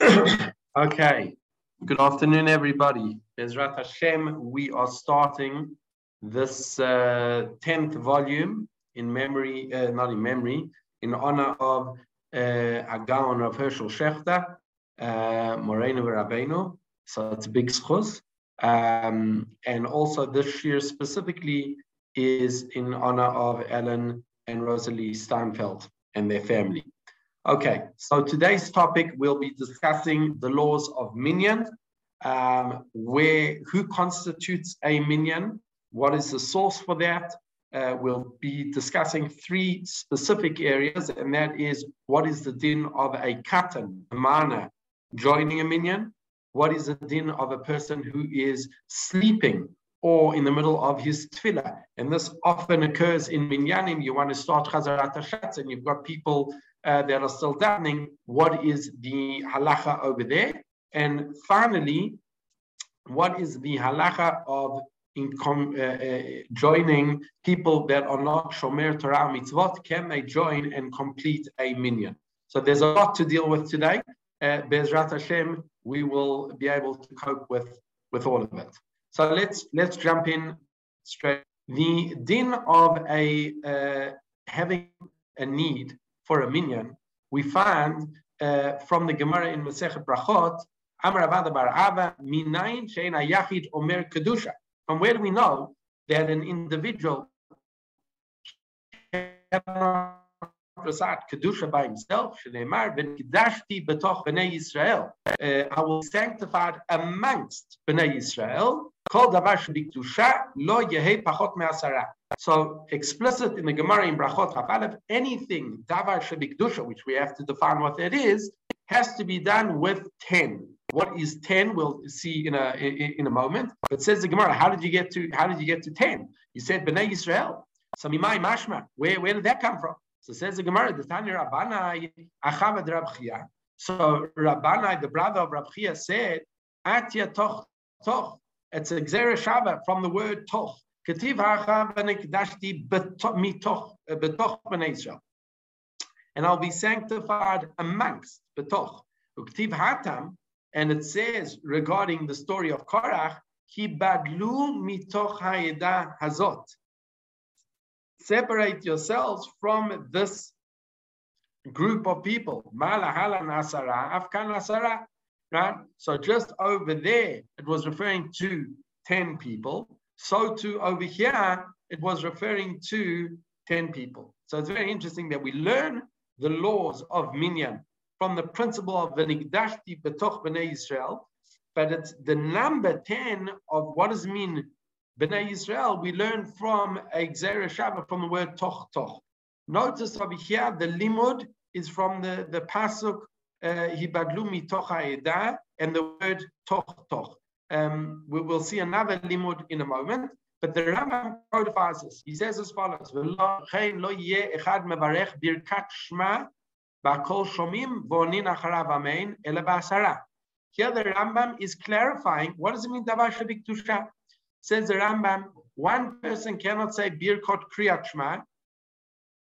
okay. Good afternoon, everybody. Bezrat Hashem, we are starting this uh, 10th volume in memory, uh, not in memory, in honor of uh, Agaon of Herschel Schachter, uh, Moreno Rabbeinu. So it's big schus. Um, and also this year specifically is in honor of Ellen and Rosalie Steinfeld and their family. Okay, so today's topic we'll be discussing the laws of minyan, um, where who constitutes a minyan, what is the source for that. Uh, we'll be discussing three specific areas, and that is what is the din of a katan, a mana, joining a minion, what is the din of a person who is sleeping or in the middle of his tefillah. And this often occurs in minyanim. You want to start Chazarat Hashatz, and you've got people uh, that are still davening, what is the halacha over there? And finally, what is the halacha of in com, uh, uh, joining people that are not shomer Torah mitzvot? Can they join and complete a minyan? So there's a lot to deal with today. Uh, Bezrat Hashem, we will be able to cope with with all of it. So let's let's jump in straight. The din of a uh, having a need for a minyan, we find uh, from the Gemara in Masechet Brachot, Amar Avada Bar Ava, Minayin Shein Ayachid Omer Kedusha. From where do we know that an individual cannot recite Kedusha by himself? Shneimar Ben Kidashti Betoch Bnei Yisrael. Uh, I will sanctify amongst Bnei Yisrael. Kol Davar Shebikdusha Lo Yehe Pachot Me'asara. So explicit in the Gemara in Brachot Chafalev, anything davar shebikdusha, which we have to define what that is, has to be done with ten. What is ten? We'll see in a in, a moment. But says the Gemara, how did you get to how did you get to ten? You said Bnei Yisrael. So mimai mashma. Where where did that come from? So says the Gemara, the Tanya Rabbanai Achavad Rabchia. So Rabbanai, the brother of Rabchia, said, Atya toch toch. It's a Gzera Shava from the word toch. כתיב ונקדשתי מתוך, בתוך בני ישראל. And I'll be sanctified amongst, בתוך. וכתיב hatam, and it says regarding the story of Korach, כי בדלו מתוך העדה הזאת. Separate yourselves from this group of people. Mala hala nasara, afkan nasara. Right? So just over there, it was referring to 10 people. So too over here, it was referring to 10 people. So it's very interesting that we learn the laws of Minyan from the principle of Venigdashti Betoch B'nai Israel, but it's the number 10 of what does mean B'nai Israel, we learn from a Xerah from the word Toch Toch. Notice over here, the limud is from the, the pasuk uh, Hibadlu Mitoch Ha'edah and the word Toch Toch. Um, we will see another limud in a moment, but the Rambam codifies this. He says as follows: Here the Rambam is clarifying what does it mean davar shebiktusha. Says the Rambam, one person cannot say birkot kriyat shma,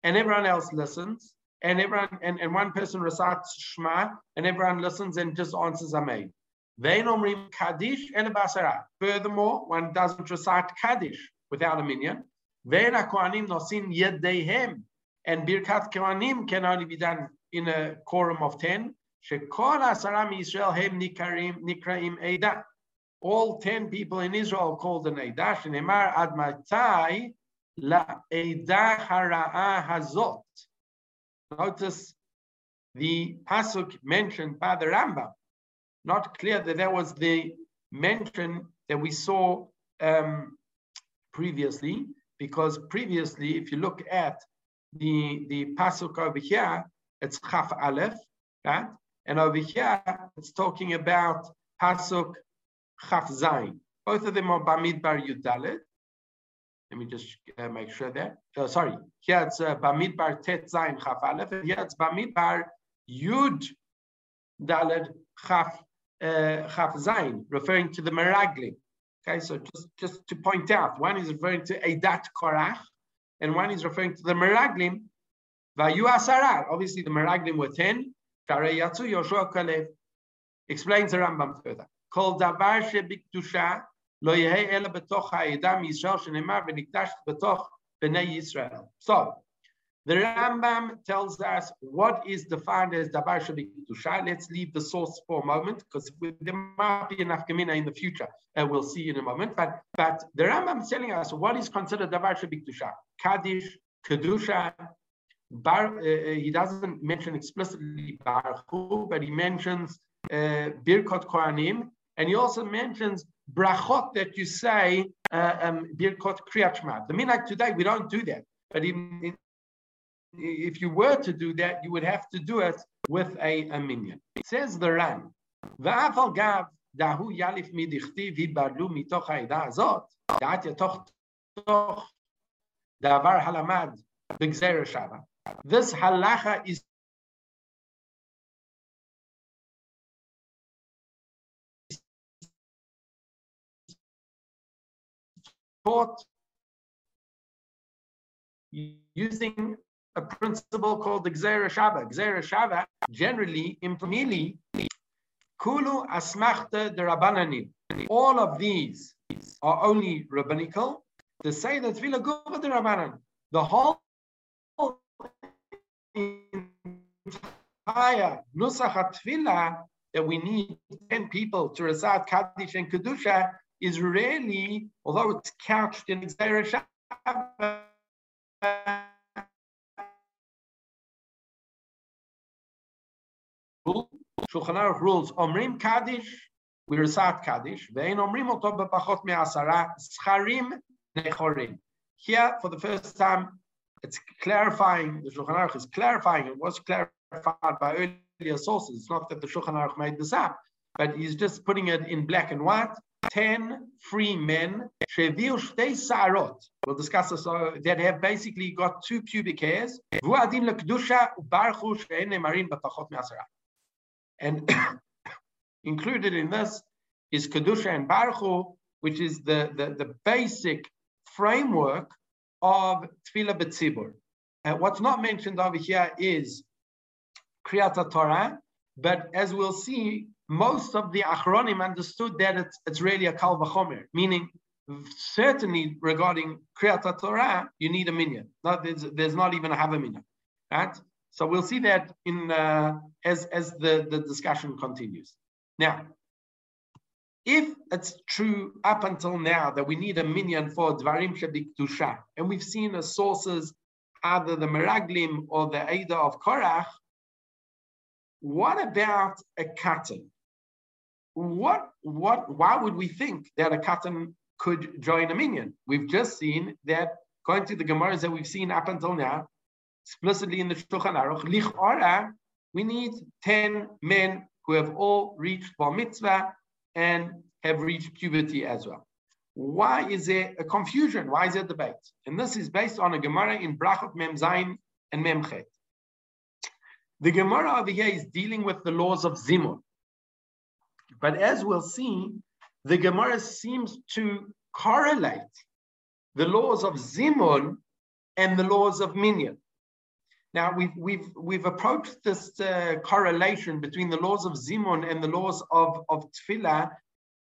and everyone else listens, and everyone and, and one person recites shma, and everyone listens and just answers amen. Kaddish and Basara. Furthermore, one doesn't recite Kaddish without a minyan. Vein Kohanim nosin yedehem. And Birkat Kohanim can only be done in a quorum of 10. Shekol Asaram Israel hem nikarim nikraim Eidah. All 10 people in Israel called an Eidah. Shneimar ad matai la Eidah hara'a hazot. Notice the pasuk mentioned by the Rambam not clear that that was the mention that we saw um, previously, because previously, if you look at the, the pasuk over here, it's Chaf Aleph, right? And over here, it's talking about pasuk Chaf Zain. Both of them are Bamidbar Yudalet. Let me just uh, make sure that. Uh, sorry, here it's uh, Bamidbar Tet Zain Chaf Aleph, and here it's Bamidbar Yud Dalet Chaf Uh, Chaf Zain, referring to the Meraglim. Okay, so just, just to point out, one is referring to Eidat Korach, and one is referring to the Meraglim, Vayu Asarar. Obviously, the Meraglim were 10, Kare Yatsu Yoshua Kalev. Explains the Rambam further. Called davar shebikdusha lo yehe ela betoch ha'edam Yisrael shenemar v'nikdash betoch b'nei Yisrael. So, the Rambam tells us what is defined as davar shebikdusha. Let's leave the source for a moment because there might be enough gemina in the future. we'll see in a moment. But but the Rambam is telling us what is considered davar shebikdusha. Kaddish, kedusha. Bar, uh, uh, he doesn't mention explicitly Baruch but he mentions uh, Birkot Kohanim, and he also mentions brachot that you say uh, um, Birkot Kriyat Shema. The minhag today we don't do that, but in, in, if you were to do that, you would have to do it with a, a minyan. It says the Ran, ואף על גב דהו יאלף מתוך העדה הזאת, דעת יתוך תוך דבר הלמד בגזר שמה. This halacha is taught using a principle called the Gzera Shava. Gzera Shava generally, implicitly, Kulu Asmachta the Rabbananim. All of these are only rabbinical. To say that Tefillah Guva the Rabbanan, the whole entire Nusach Tefillah that we need 10 people to recite Kaddish and Kedusha is really, although it's couched in Gzera Shava, Shulchan Aruch rules, Omrim Kaddish, we recite Kaddish, Ve'en Omrim Oto B'pachot Me'asara, Scharim Nechorim. Here, for the first time, it's clarifying, the Shulchan Aruch is clarifying, it was clarified by earlier sources. It's not that the Shulchan Aruch made this up, but he's just putting it in black and white. 10 free men, Sheviu Shtei Sarot, we'll discuss this, uh, that have basically got two pubic hairs, Vuadin Lekdusha Ubarchu She'en Nemarim B'pachot Me'asara. And included in this is Kedusha and Baruch which is the, the, the basic framework of Tefillah B'tzibur. And what's not mentioned over here is Kriyat Torah, but as we'll see, most of the Achronim understood that it's, it's really a Kal Vachomer, meaning certainly regarding Kriyat Torah, you need a minyan. Not, there's, there's not even a have a minyan, right? So we'll see that in uh, as as the, the discussion continues. Now, if it's true up until now that we need a minyan for dvarim shebiktusha, and we've seen the sources either the Meraglim or the Ada of Korach, what about a katan? What what why would we think that a katan could join a minyan? We've just seen that according to the Gemaras that we've seen up until now, explicitly in the Shulchan Aruch, lichora, we need 10 men who have all reached bar mitzvah and have reached puberty as well. Why is there a confusion? Why is there debate? And this is based on a Gemara in Brachot Mem Zayin and Mem Chet. The Gemara over here is dealing with the laws of Zimun. But as we'll see, the Gemara seems to correlate the laws of Zimun and the laws of Minyan. Now we've we've we've approached this uh, correlation between the laws of Zimun and the laws of of Tefillah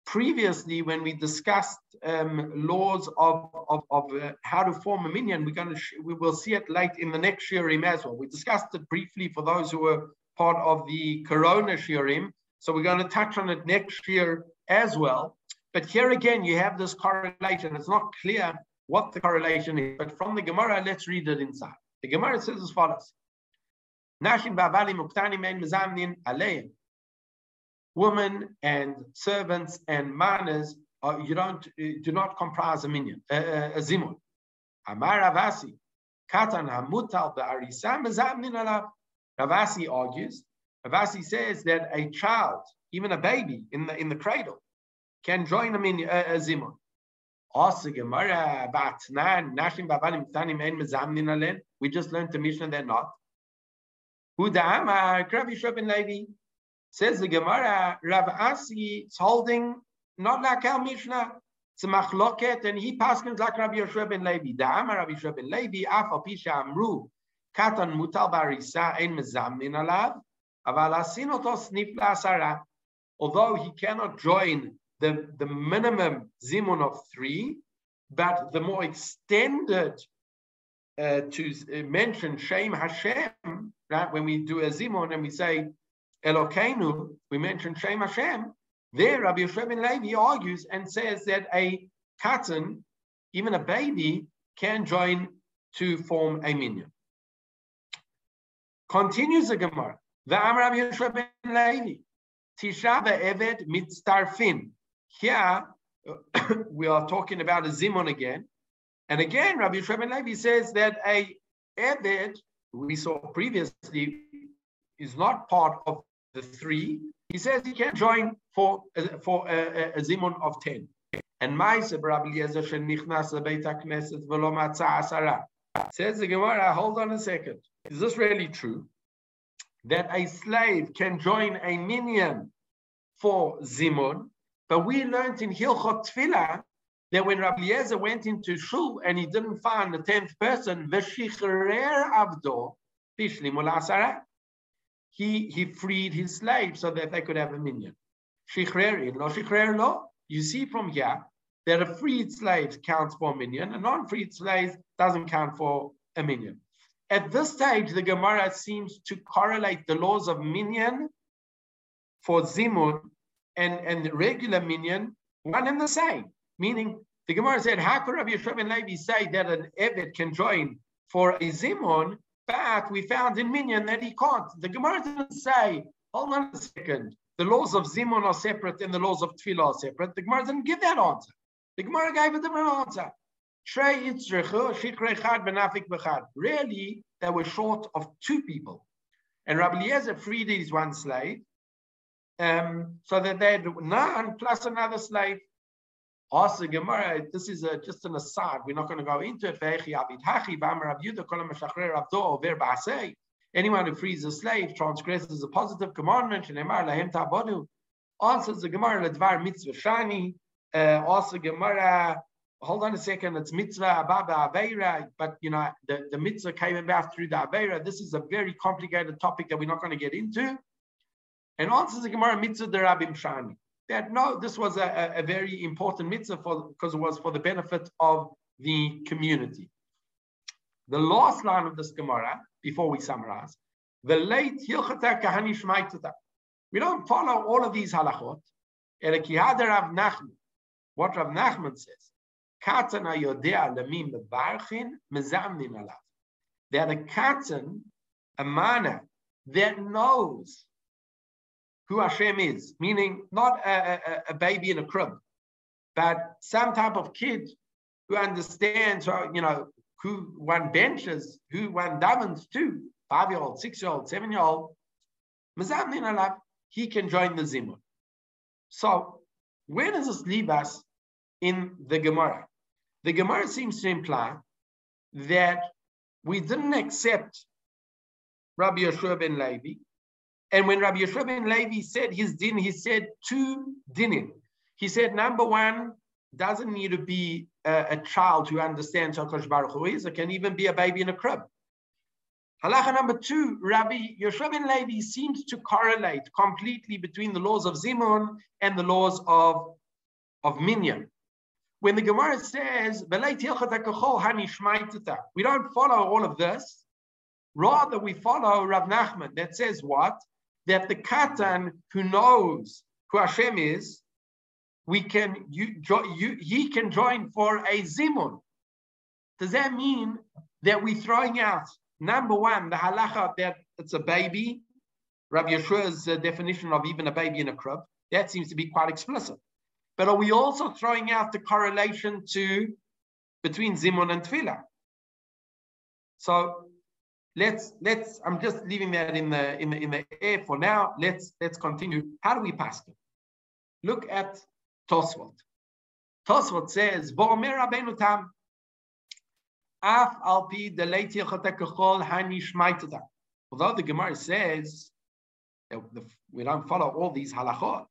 previously when we discussed um, laws of of, of uh, how to form a minyan. We're going to we will see it late in the next shiurim as well. We discussed it briefly for those who were part of the Corona shiurim. So we're going to touch on it next year as well. But here again, you have this correlation. It's not clear what the correlation is, but from the Gemara, let's read it inside. The Gemara says as follows. Women and servants and minors, uh, you don't do not comprise a minyan, uh, uh, a zimun. Amar Ravasi, katan hamutal be'arisa mezamnin alav. Ravasi argues. Ravasi says that a child, even a baby in the in the cradle, can join a, minyan, a, a zimun. We just learned the Mishnah they're not. Hudamar Krabi Shobin Levi says the Gemara Rav Asi is holding not like our Mishnah. It's a machloket, and he passes like Rabbi Yoshua ben Levi. Da'amar Rabbi Yoshua ben Levi, af al pisha amru, katan mutal barisa ein mezamnin alav, aval asin oto snif la'asara. although he cannot join the, the minimum zimun of three, but the more extended uh, to uh, mention Shem Hashem, right? When we do a zimun and we say Elokeinu, we mention Shem Hashem. There, Rabbi Yosef ben Levi argues and says that a katan, even a baby, can join to form a minyan. Continues the Gemara. The Amr Rabbi Yosef ben Levi, Tisha ve'eved mitztarfin. Here, we are talking about a zimun again. And again, Rabbi ben Levi says that a eved, we saw previously, is not part of the three. He says he can join for, uh, for uh, uh, a, a, a zimun of 10. And Maise Rabbi Eliezer shenichnas lebeit hakneset v'lo asara. Says the Gemara, hold on a second. Is this really true? That a slave can join a minyan for zimun, but we learned in Hilchot Tfilah that when Rabbi Eliezer went into Shul and he didn't find the tenth person, v'shichrer avdo he he freed his slave so that they could have a minyan. Shichrer lo shichrer lo. You see from here that a freed slave counts for a minyan, a non-freed slave doesn't count for a minyan. At this stage, the Gemara seems to correlate the laws of minyan for zimun and, and the regular minyan one and the same. Meaning, the Gemara said, how could Rabbi Yeshua ben Levi say that an Eved can join for a zimun, but we found in minyan that he can't. The Gemara didn't say, hold on a second, the laws of zimun are separate and the laws of tefillah are separate. The Gemara didn't give that answer. The Gemara gave a different answer. Really, they were short of two people. And Rabbi Eliezer freed his one slave, um, so that they had nine plus another slave. Also, Gemara, this is a, just an aside. We're not going to go into it. Anyone who frees a slave transgresses a positive commandment. Answers the Gemara, mitzvah shani. Uh, also, Gemara, hold on a second, it's mitzvah ababa aveira, but you know, the, the mitzvah came about through the aveira. This is a very complicated topic that we're not going to get into. And answers the Gemara mitzvah derabim shani. That no, this was a, a, very important mitzvah for because it was for the benefit of the community. The last line of this Gemara, before we summarize, the late hilchata kahani shmaitata. We don't follow all of these halachot. Rav Nachman, what Rav Nachman says, Katana yodea mevarchin mezamnin alav. That a katan, a mana, that knows who Hashem is, meaning not a, a, a, baby in a crib, but some type of kid who understands, uh, you know, who one benches, who one davens to, five-year-old, six-year-old, seven-year-old, he can join the Zimun. So where does this leave us in the Gemara? The Gemara seems to imply that we didn't accept Rabbi Yeshua ben Levi and when Rabbi Yeshua ben Levi said his din, he said two dinim. He said, number one, doesn't need to be a, a child who understands HaKadosh Baruch Hu is. It can even be a baby in a crib. Halacha number two, Rabbi Yeshua ben Levi seems to correlate completely between the laws of Zimun and the laws of, of Minyan. When the Gemara says, we don't follow all of this. Rather, we follow Rav Nachman that says what? That the katan who knows who Hashem is, we can you, you, he can join for a zimun. Does that mean that we're throwing out number one the halacha that it's a baby? Rabbi Yeshua's uh, definition of even a baby in a crib that seems to be quite explicit. But are we also throwing out the correlation to between zimun and tefillah? So let's let's i'm just leaving that in the in the in the air for now. Let's let's continue. How do we pass it look at tosfot tosfot says hani although the gemara says that we don't follow all these halachot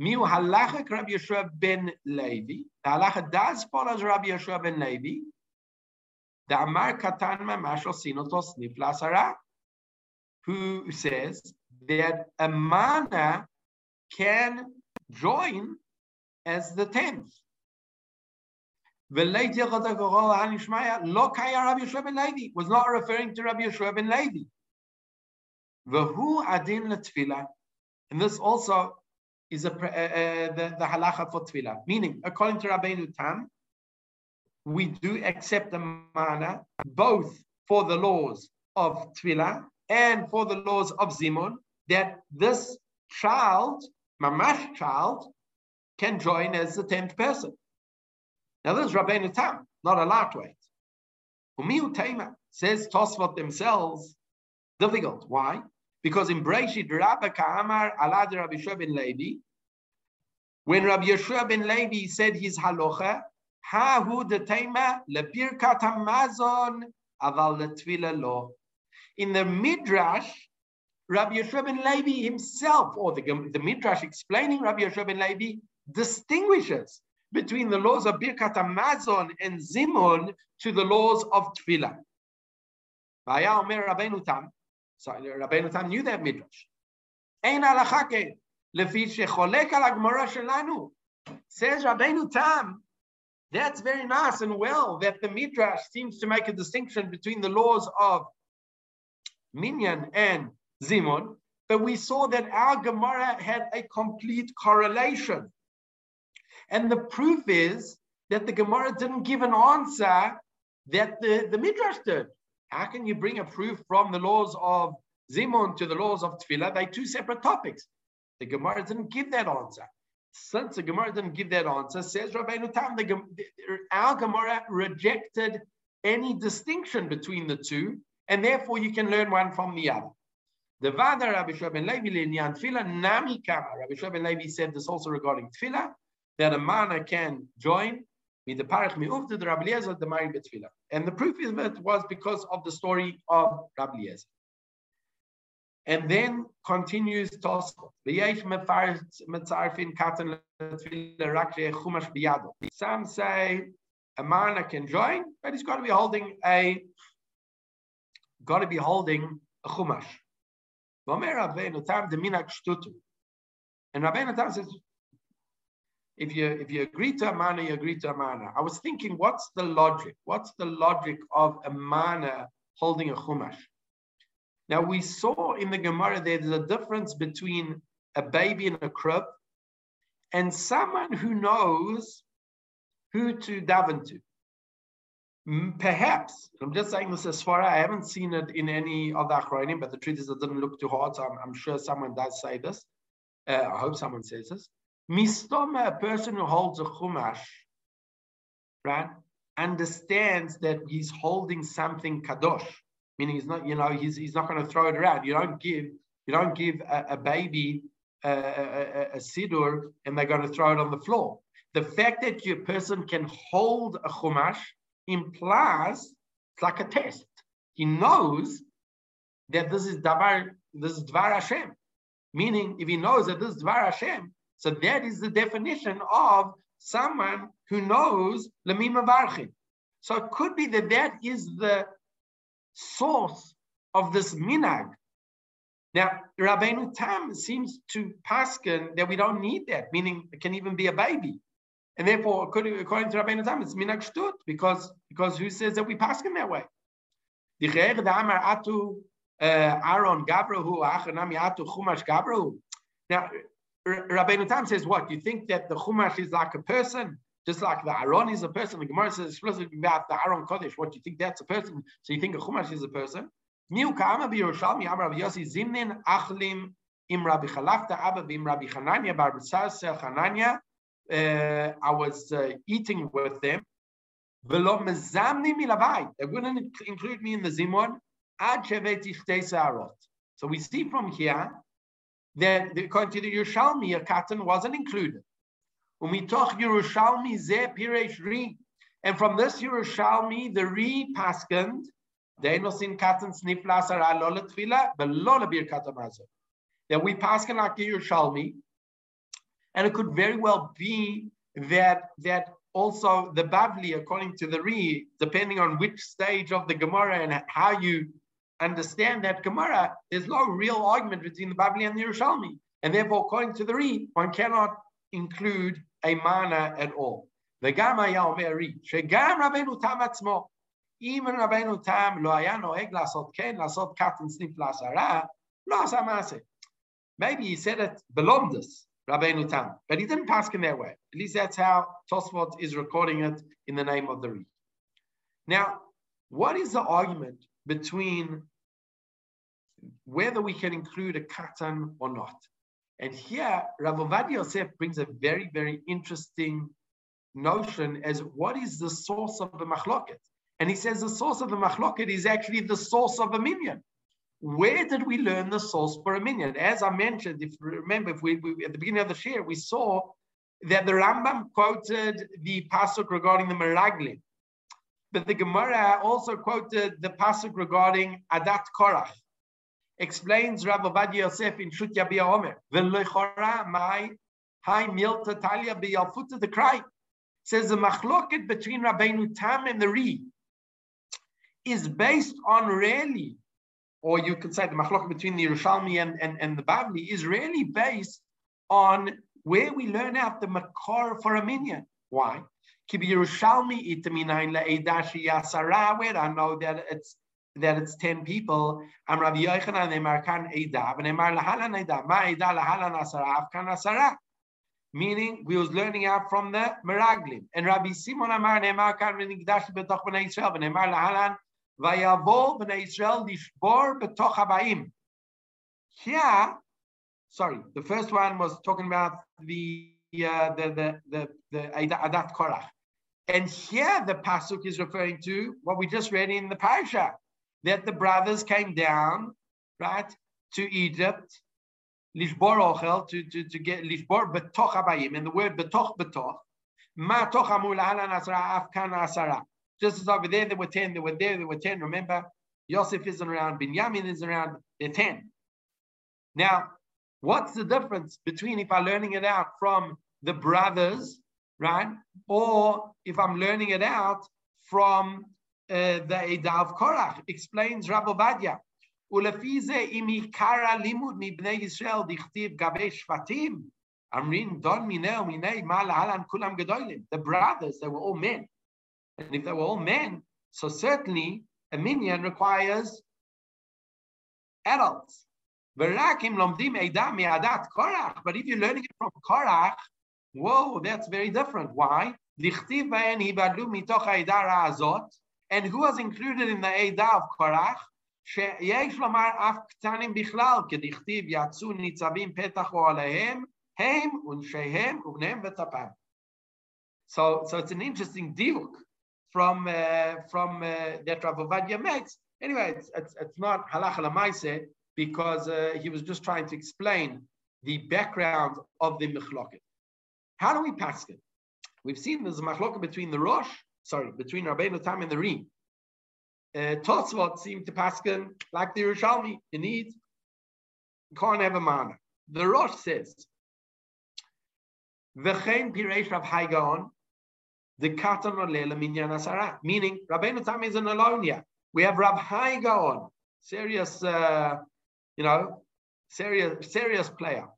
miu halacha rabbi yeshua ben levi the halacha does follow rabbi yeshua ben levi the Amar Katan Mamashal Sinotos Niflasara, who says that a mana can join as the tenth. Was not referring to Rabbi Yeshua ben Levi. And this also is a, uh, the, the halacha for tefillah. Meaning, according to Rabbeinu Tam, we do accept the mana both for the laws of tefillah and for the laws of zimun, that this child, mamash child, can join as the tenth person. Now this is Rabbeinu Tam, not a lightweight. Umiu Tema says Tosfot themselves, difficult. Why? Because in Breshit, Rabba Ka'amar Alad Rabbi Yeshua ben Levi, when Rabbi Yeshua ben Levi said his halacha, Ha hu de tema lepirkat hamazon aval lo. In the Midrash, Rabbi Yeshua ben Levi himself, or the, the Midrash explaining Rabbi Yeshua ben Levi, distinguishes between the laws of Birkat Hamazon and Zimun to the laws of Tefillah. Vaya Omer Rabbeinu Tam, so Rabbeinu Tam knew that Midrash. Ein alachake, lefi shecholek al Gemara shelanu. Says Rabbeinu Tam, that's very nice and well that the Midrash seems to make a distinction between the laws of Minyan and Zimun, but we saw that our Gemara had a complete correlation. And the proof is that the Gemara didn't give an answer that the, the Midrash did. How can you bring a proof from the laws of Zimun to the laws of Tefillah? They're two separate topics. The Gemara didn't give that answer. Since the Gemara didn't give that answer, says Rabbeinu Tam, the, our Gemara rejected any distinction between the two, and therefore you can learn one from the other. The Vada Rabbi Shua Levi Linyan Tefillah Nami Kama. Rabbi Shua Levi said this also regarding Tefillah, that a mana can join with the parach mi'uf to the Rabbi Eliezer, the Mari Betfila. And the proof of it was because of the story of Rabbi Eliezer. And then continues Tosfot. Some say a mana can join, but he's got to be holding a got to be holding a chumash. And Rabbeinu Tam says, if you if you agree to a mana, you agree to a mana. I was thinking, what's the logic? What's the logic of a mana holding a chumash? Now we saw in the Gemara there's a difference between a baby in a crib and someone who knows who to daven to. Perhaps, I'm just saying this as far, as I haven't seen it in any other the Achronim, but the truth is it didn't look too hard, so I'm, I'm sure someone does say this. Uh, I hope someone says this. Mistoma, a person who holds a chumash, right, understands that he's holding something kadosh, meaning he's not, you know, he's, he's not going to throw it around. You don't give, you don't give a, a baby a, a, a, siddur and they're going to throw it on the floor. The fact that your person can hold a chumash implies it's like a test. He knows that this is davar, this is dvar Hashem. Meaning, if he knows that this is dvar Hashem, so that is the definition of someone who knows Lamima Varchim. So it could be that that is the source of this minag. Now, Rabbeinu Tam seems to paskin that we don't need that, meaning it can even be a baby. And therefore, according, according to Rabbeinu Tam, it's minag shtut, because, because who says that we paskin that way? Uh. Now, Rabbeinu Tam says what? You think that the Chumash is like a person, just like the Aaron is a person. The Gemara says explicitly about the Aaron Kodesh. What do you think that's a person? So you think a Chumash is a person? Uh, I was uh, eating with them. They wouldn't include me in the sheveti So we see from here that according to the Yerushalmi, a katan wasn't included. Umitoch Yerushalmi ze piresh ri. And from this Yerushalmi, the re paskand, deinosin katan sniflas ar alola tfila, belola bir katamazo. That we paskan like Yerushalmi, and it could very well be that that also the Bavli, according to the Re, depending on which stage of the Gemara and how you understand that Gemara, there's no real argument between the Babli and the Yerushalmi. And therefore, according to the Ri, one cannot include a mana at all. וגם היה אומר רי, שגם רבנו תם עצמו, אם רבנו תם לא היה נוהג לעשות כן, לעשות קטן סניף לעשרה, לא עשה מעשה. Maybe he said it belomdus, Rabbeinu Tam, but he didn't pass in that way. At least that's how Tosfot is recording it in the name of the Ri. Now, what is the argument between whether we can include a katan or not? And here, Rav Ovadia Yosef brings a very, very interesting notion as what is the source of the machloket. And he says the source of the machloket is actually the source of a minyan. Where did we learn the source for a minyan? As I mentioned, if remember, if we, we, at the beginning of the share, we saw that the Rambam quoted the pasuk regarding the Meraglim. But the Gemara also quoted the pasuk regarding Adat Korach. Explains Rav Ovadia Yosef in Shut Yabia Omer. V'lechora mai hai milta talia b'yalfuta the cry. Says the machloket between Rabbeinu Tam and the Ri is based on really or you could say the machlok between the Yerushalmi and, and, and the Bavli is really based on where we learn out the makar for a minyan. Why? Where I know that it's that it's 10 people. I'm Rabbi Yochanan, Emar kan and Emar lahalan Eidav, ma Eidav lahalan asara, kan asara. Meaning, we was learning out from the Meraglim. And Rabbi Simon Amar, Emar kan v'nigdash b'toch b'nei Yisrael, and Emar lahalan Vayavo b'nei Israel lishbor b'toch habayim. Here, sorry, the first one was talking about the uh, the the the, the Adat Korach. And here the pasuk is referring to what we just read in the parasha, that the brothers came down, right, to Egypt, lishbor ochel, to, to, to get lishbor betoch habayim, and the word betoch betoch, ma toch amul asara afkan asara. Just as over there, there were 10, there were there, there were 10. Remember, Yosef isn't around, Binyamin is around, they're 10. Now, what's the difference between if I'm learning it out from the brothers, right? Or if I'm learning it out from the Edah of Korach, explains Rabbi Badia. ולפי זה אם עיקר הלימוד מבני ישראל דכתיב גבי שבטים, אמרים דון מיני ומיני מה להלן כולם גדולים. The brothers, they were all men. And if they were all men, so certainly a minyan requires adults. But if you're learning it from Korach, whoa, that's very different. Why? And who was included in the Eidah of Korach? שיש לומר אף קטנים בכלל, כדכתיב יצאו ניצבים פתח אוהליהם, הם ונשיהם ובניהם וטפם. So, so it's an interesting diuk from uh, from uh, that Rav Ovadia makes. Anyway, it's, it's, it's not halacha lamaise because uh, he was just trying to explain the background of the mechloket. How do we pass it? We've seen there's a machloket between the Rosh, sorry, between Rabbeinu Tam and the Rim. Uh, Tosfot seemed to pass like the Yerushalmi. You need, can't have a mana. The Rosh says, V'chein piresh Rav Hai Gaon, the katan olela minyan asara, meaning Rabbeinu Tam isn't alone here. We have Rab Hai Gaon, serious, uh, you know, serious, serious player.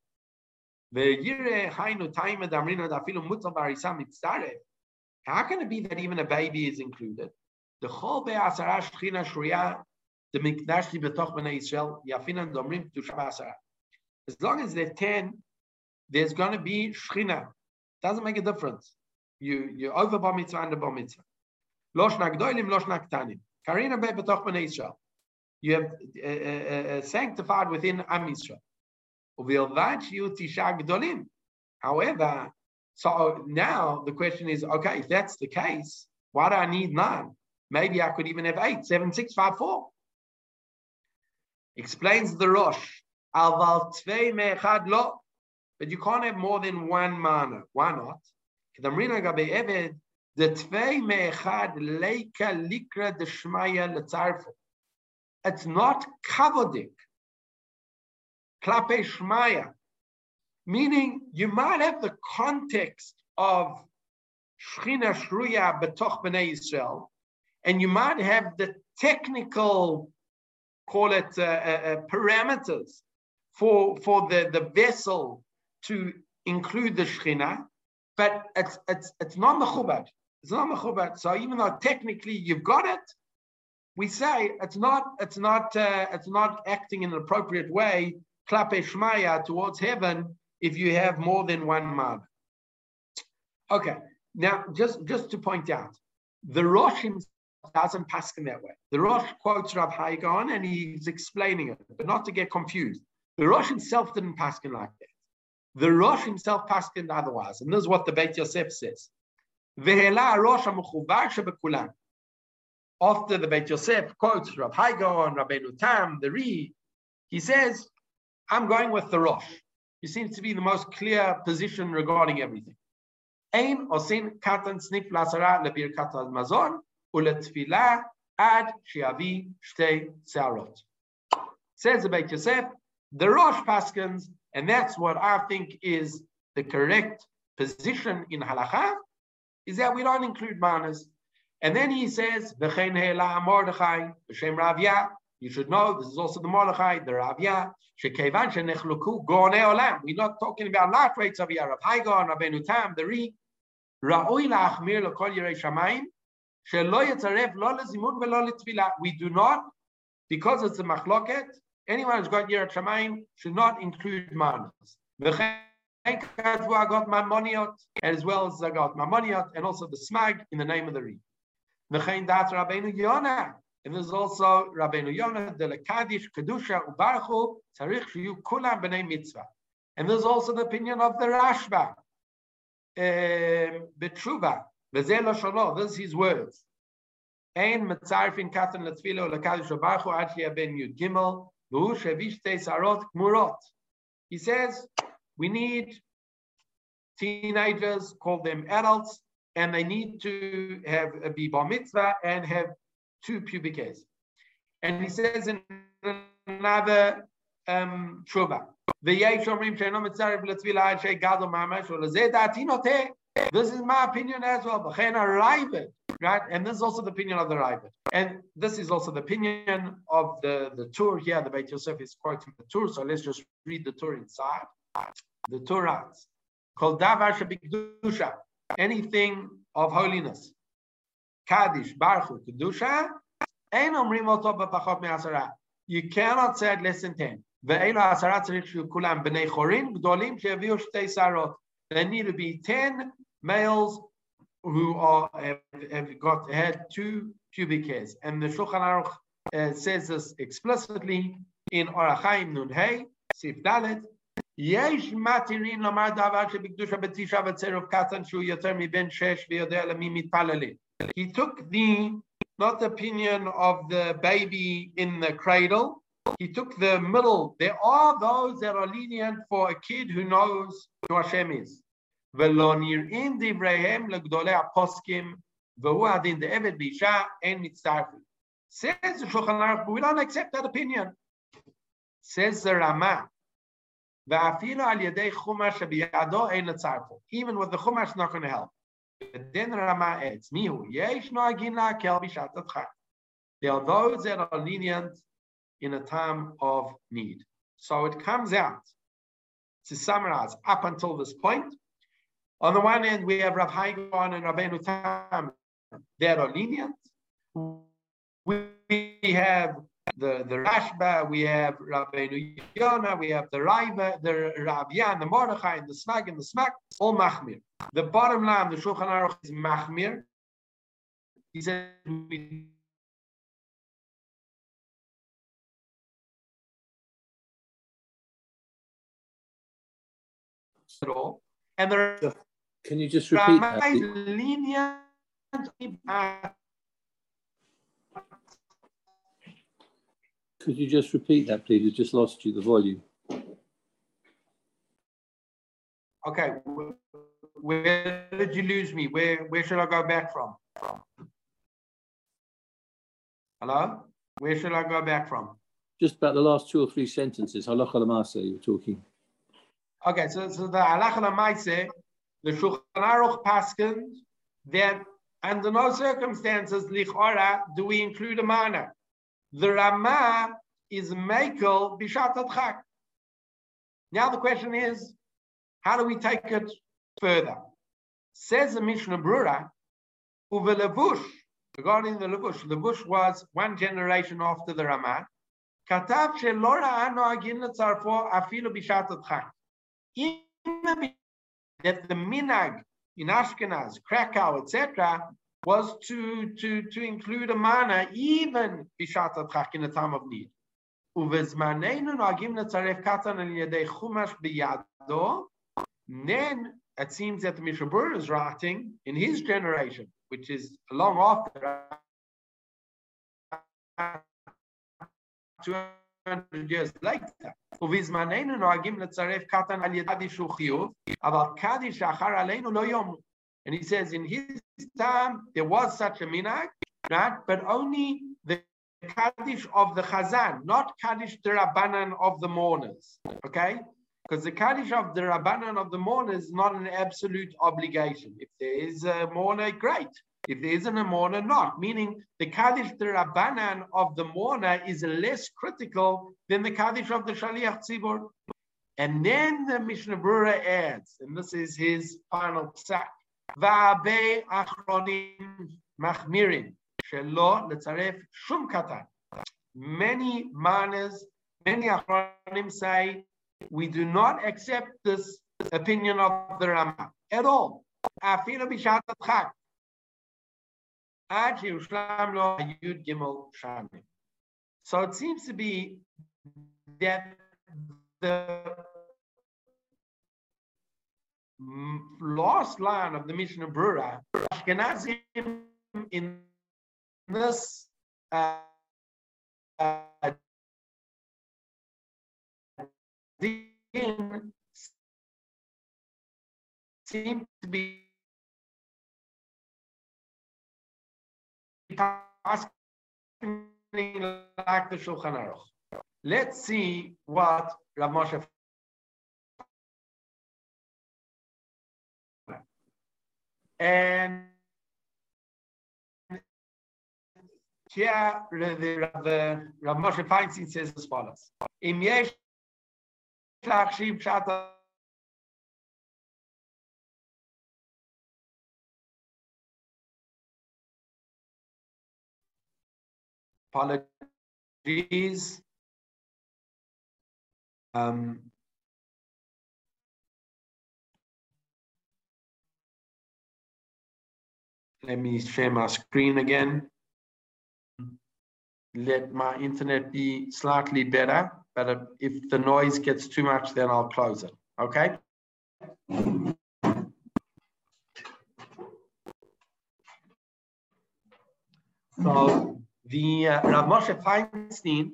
How can it be that even a baby is included? The whole be'asara shchina shriya, the mikdash betoch b'nei Yisrael, yafinan domrim to asara. As long as they're 10, there's going to be shchina. Doesn't make a difference you you over bar mitzvah and the bar mitzvah. Losh nagdoilim, losh naktanim. Karina be betoch bnei Israel. You have uh, uh, uh, sanctified within Am gdolim. However, so now the question is, okay, if that's the case, why do I need nine? Maybe I could even have eight, seven, six, five, four. Explains the Rosh. But you can't have more than one mana. Why not? The It's not kavodik. Klape shmaya. Meaning, you might have the context of Shechina Shruya betoch b'nei Yisrael, and you might have the technical, call it uh, uh, uh parameters for, for the, the vessel to include the Shechina, but it's, it's, it's not mechubad. It's not mechubad. So even though technically you've got it, we say it's not it's not uh, it's not acting in an appropriate way klape towards heaven if you have more than one man. Okay, now just just to point out, the Rosh himself doesn't pass in that way. The Rosh quotes Rav Hai Gaon and he's explaining it, but not to get confused. The Rosh himself didn't pass like that. The Rosh himself passed otherwise, and this is what the Beit Yosef says. After the Beit Yosef quotes Rav Hai Gaon, Rabbeinu Tam, the Ri, he says, I'm going with the Rosh. He seems to be the most clear position regarding everything. Ein osin katan snif lasara lebirkat mazon uletfila ad shiavi shtei searot. Says about Yosef, the Rosh Paskins, and that's what I think is the correct position in halacha, is that we don't include manas. And then he says, V'chein he'ela Mordechai, B'shem Ravya, you should know, this is also the Mordechai, the Ravya, shekevan shenechluku gonei olam. We're not talking about light rates of Yarav Hai Gaon, Rabbeinu Tam, the Ri. Ra'oi la'achmir l'kol yirei shamayim, shelo yitzaref lo lezimun v'lo letfila. We do not, because it's a machloket, anyone who's got Yirat Shamayim should not include manas. I got my moniot, as well as I got my moniot, and also the smag in the name of the Ri. V'chein dat Rabbeinu Yonah. And there's also Rabbeinu Yonah, the Lekadish, Kedusha, Ubarchu, Tzarich Shiyu Kulam B'nei Mitzvah. And there's also the opinion of the Rashba, um, Betruva, V'zeh lo sholo, this is his words. Ein mitzarfin katan letfilo lekadish ubarchu ad ben yud gimel, v'hu shevishte sarot kmurot. He says, we need teenagers, call them adults, and they need to have a be bar mitzvah and have two pubic hairs. And he says in another um, this is my opinion as well. Right? And this is also the opinion of the Raibit. And this is also the opinion of the, the Tur here. The Beit Yosef is quoting the Tur. So let's just read the Tur inside. The Tur writes, Kol davar anything of holiness. Kaddish, Baruch Kedusha, Ein Omrim Oto B'Pachot Me'asara. You cannot say it less than 10. ואלו עשרה צריך שיהיו כולם בני חורים גדולים שיביאו שתי שרות. There need to be 10 males who are have, have got had two pubic hairs. And the Shulchan Aruch uh, says this explicitly in Orachaim Nun Hey, Sif Dalet, יש מתירים לומר דבר שבקדושה בתשעה בצירוף קטן שהוא יותר מבין שש ויודע למי מתפללים. He took the, not the opinion of the baby in the cradle, he took the middle. There are those that are lenient for a kid who knows who Hashem is. ולא נראים דבריהם לגדולי הפוסקים, והוא הדין דעבד באישה, אין מצטרפים. Says the Shulchan Aruch, but we don't accept that opinion. Says the Rama, ואפילו על ידי חומש שבידו אין לצרפו. Even with the chumash not going to help. Then Rama adds, Mihu, yesh There are those that are lenient in a time of need. So it comes out, to summarize, up until this point, on the one end, we have Rav Hai Gaon and Rabbeinu Tam that are lenient. We have the, the Rashba, we have Rabbeinu Yonah, we have the Raiva, the Rabbian, the Mordechai, and the Smag, and the Smak, all Machmir. The bottom line, the Shulchan Aruch is Machmir. He says we at all. And the Can you just repeat that? lenient Could you just repeat that, please? I just lost you, the volume. Okay, where did you lose me? Where where should I go back from? Hello? Where should I go back from? Just about the last two or three sentences. Halacha lamasa, you were talking. Okay, so, so the halacha lamaise, the Shulchan Aruch paskin that under no circumstances lichora do we include a mana. The Rama is Michael Bishat Adchak. Now the question is, how do we take it further? Says the Mishnah Brura, Uvelevush, regarding the Levush. Levush was one generation after the Ramah. כתב שלא ראה נוהגים לצרפו אפילו בשעת הדחק. that the minag in Ashkenaz, Krakow, etc., was to, to, to include a mana even בשעת הדחק in the time of need. ובזמננו נוהגים לצרף קטן על ידי חומש בידו, then it seems that the Mishabur is writing in his generation, which is long after 200 years later. ובזמננו נוהגים לצרף קטן על ידי שהוא חיוב, אבל קדיש אחר עלינו לא יאמרו. and he says in his time there was such a minhag, right? But only the Kaddish of the Chazan, not Kaddish the Rabbanan of the mourners. Okay? Because the Kaddish of the Rabbanan of the mourners is not an absolute obligation. If there is a mourner, great. If there isn't a mourner, not. Meaning the Kaddish the Rabbanan of the mourner is less critical than the Kaddish of the Shaliach Tzibur. And then the Mishnah Brura adds, and this is his final psak, Va'abe achronim machmirin, shelo letzaref shum katan. Many manas, many achronim say, we do not accept this opinion of the Rama at all. Afilu bishat chak. So it seems to be that the last line of the Mishnah Brura, Ashkenazim in this uh, uh, din seem to be asking like the Shulchan Aruch. Let's see what Rav Moshe and Here, the, the Rav Moshe Feinstein says as follows: Im yesh lachshiv pshat apologies. Um, let me share my screen again. Let my internet be slightly better but if the noise gets too much, then I'll close it, okay? So the uh, Rav Moshe Feinstein,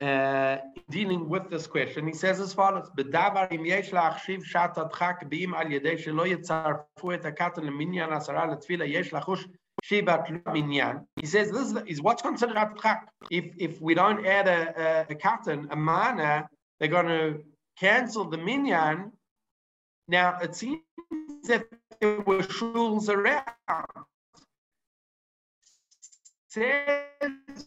uh, dealing with this question, he says as follows: "Bedavar im yesh lachshiv shat adchak beim al yedei shelo yitzarfu et hakatan leminyan asara letfila yesh lachush Shibat Minyan. He says this is what's considered Atchak. If if we don't add a, a, a katan, a mana, they're going to cancel the Minyan. Now it seems that there were shuls around. Says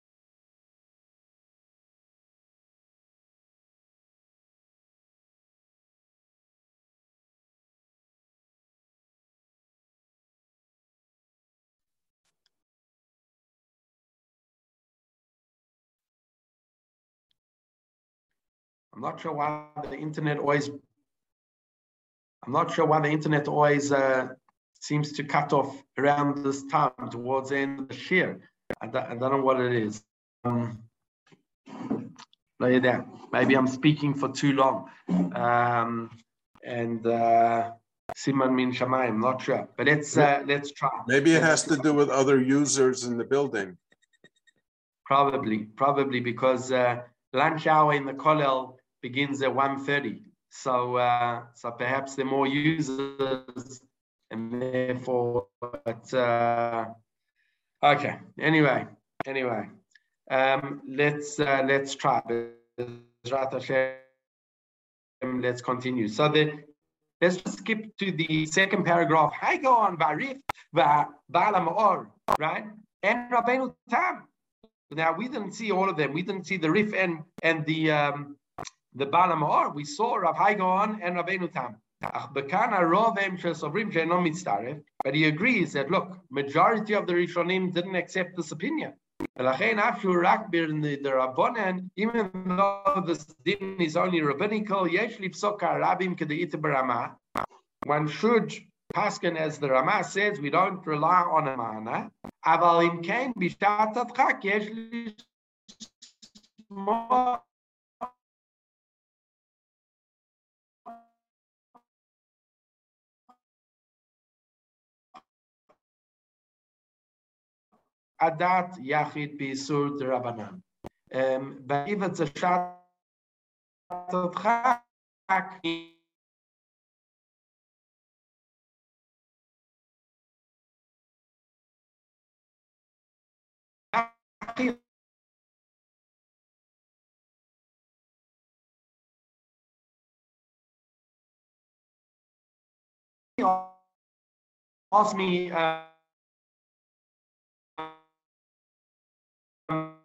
I'm not sure why the internet always. I'm not sure why the internet always uh, seems to cut off around this time towards the end of the year. I don't, I don't know what it is. Um, Maybe I'm speaking for too long. Um, and uh, Simon Min Shamayim, not sure. But let's uh, let's try. Maybe it has to do with other users in the building. Probably, probably because uh, lunch hour in the kollel begins at 1.30. So, uh, so perhaps are more users and therefore but, uh, okay. Anyway, anyway, um, let's uh, let's try. Let's continue. So the let's just skip to the second paragraph. I go on Barif Ba'alam Or, right? And Rabbeinu Tam. Now we didn't see all of them. We didn't see the Rif and and the um, the Balam Hor, we saw Rav Hai Gaon and Rabbeinu Tam. But he agrees that look, majority of the Rishonim didn't accept this opinion. Even though this din is only rabbinical, one should Paskin, as the Rama says, we don't rely on a mana. Avalim kain bishatatchak yesh Adat Yachid Bisur Drabanan. But if it's a shot of me uh, on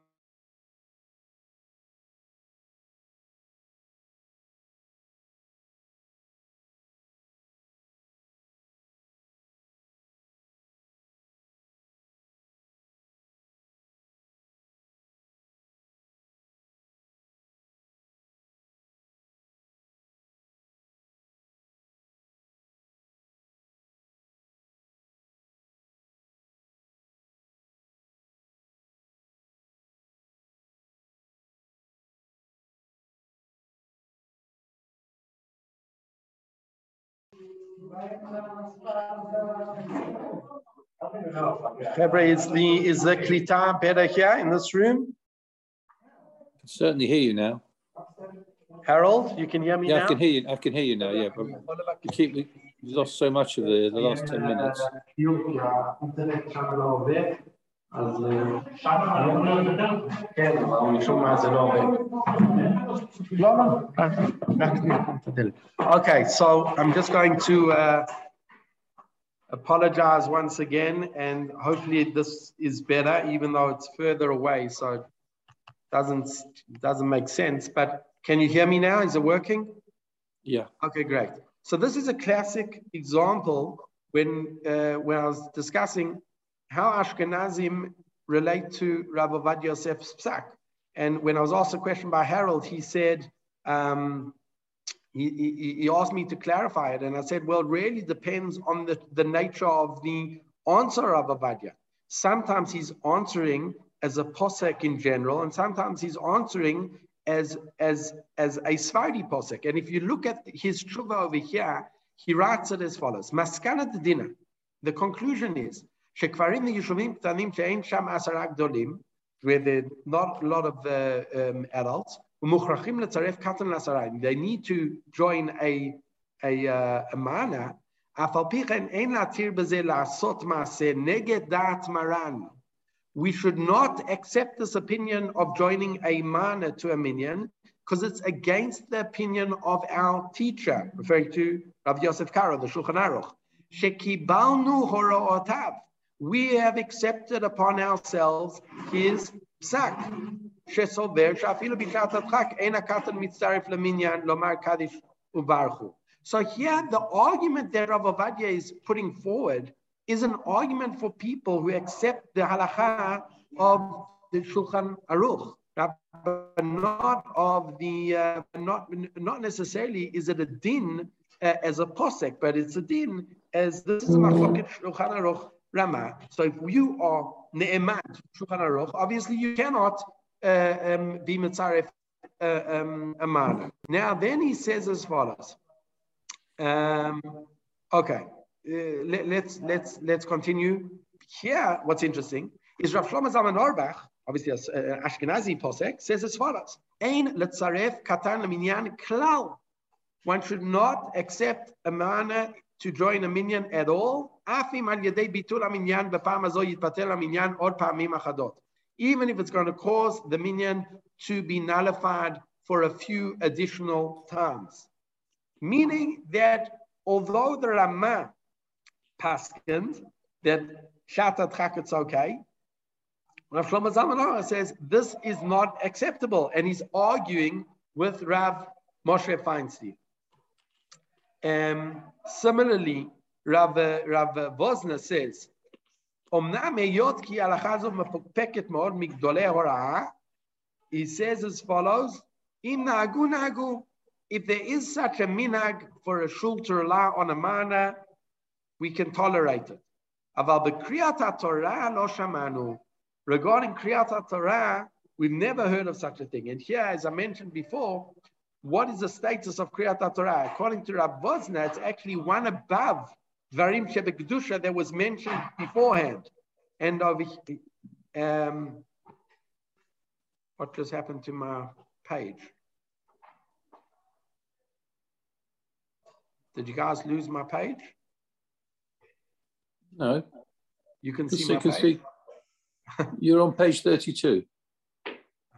February, is the is the klita better here in this room? I can certainly hear you now. Harold, you can hear me yeah, now? I can hear you. I can hear you now. Yeah, but you keep you lost so much of the the last ten minutes. אז כן, משום מה זה לא עובד. לא, לא, Okay, so I'm just going to uh, apologize once again, and hopefully this is better, even though it's further away, so it doesn't doesn't make sense. But can you hear me now? Is it working? Yeah. Okay, great. So this is a classic example when uh, when I was discussing how Ashkenazim relate to Rabbi Ovadia Yosef's psak. And when I was asked a question by Harold, he said, um, he, he, he, asked me to clarify it. And I said, well, it really depends on the, the nature of the answer of Ovadia. Sometimes he's answering as a posek in general, and sometimes he's answering as, as, as a Sfardi posek. And if you look at his tshuva over here, he writes it as follows. Maskana dinner. The conclusion is שכפרים ויישובים קטנים שאין שם עשרה גדולים, with not a lot of the, um, adults, ומוכרחים לצרף קטן לעשרה. They need to join a, a, uh, a מענה, אף על פי כן אין להתיר בזה לעשות מעשה נגד דעת מרן. We should not accept this opinion of joining a mana to a minyan because it's against the opinion of our teacher, referring to Rav Yosef Karo, the Shulchan Aruch. שקיבלנו הוראותיו we have accepted upon ourselves his psak. So here, the argument that Rav Ovadia is putting forward is an argument for people who accept the halacha of the Shulchan Aruch, but not of the uh, not not necessarily is it a din uh, as a posek, but it's a din as this is a machloket Shulchan Aruch Rama. So if you are Ne'emat, Shulchan Aruch, obviously you cannot uh, um, be Mitzaref uh, um, Amana. Now then he says as follows. Um, okay, uh, let, us let's, let's let's continue. Here, what's interesting is Rav Shlomo Zalman Auerbach, obviously as uh, Ashkenazi posek, says as follows: Ein letzaref katan leminyan klal. One should not accept a mana to join a minyan at all, even if it's going to cause the minyan to be nullified for a few additional times. Meaning that although the Ramah paskins that Shatat Chak it's okay, Rav Shlomo Zalman says this is not acceptable, and he's arguing with Rav Moshe Feinstein. Um, similarly, Rav, Rav Wosner says, he says as follows, if there is such a minag for a shul to rely on a mana, we can tolerate it. Av our bereatorah lo shamanu regarding Kriyat Torah, we've never heard of such a thing. And here, as I mentioned before, what is the status of Kriyat Torah? According to Rav it's actually one above Dvarim Shebekdusha that was mentioned beforehand. And of um, what just happened to my page? Did you guys lose my page? No. You can Just see you can page. see. You're on page 32.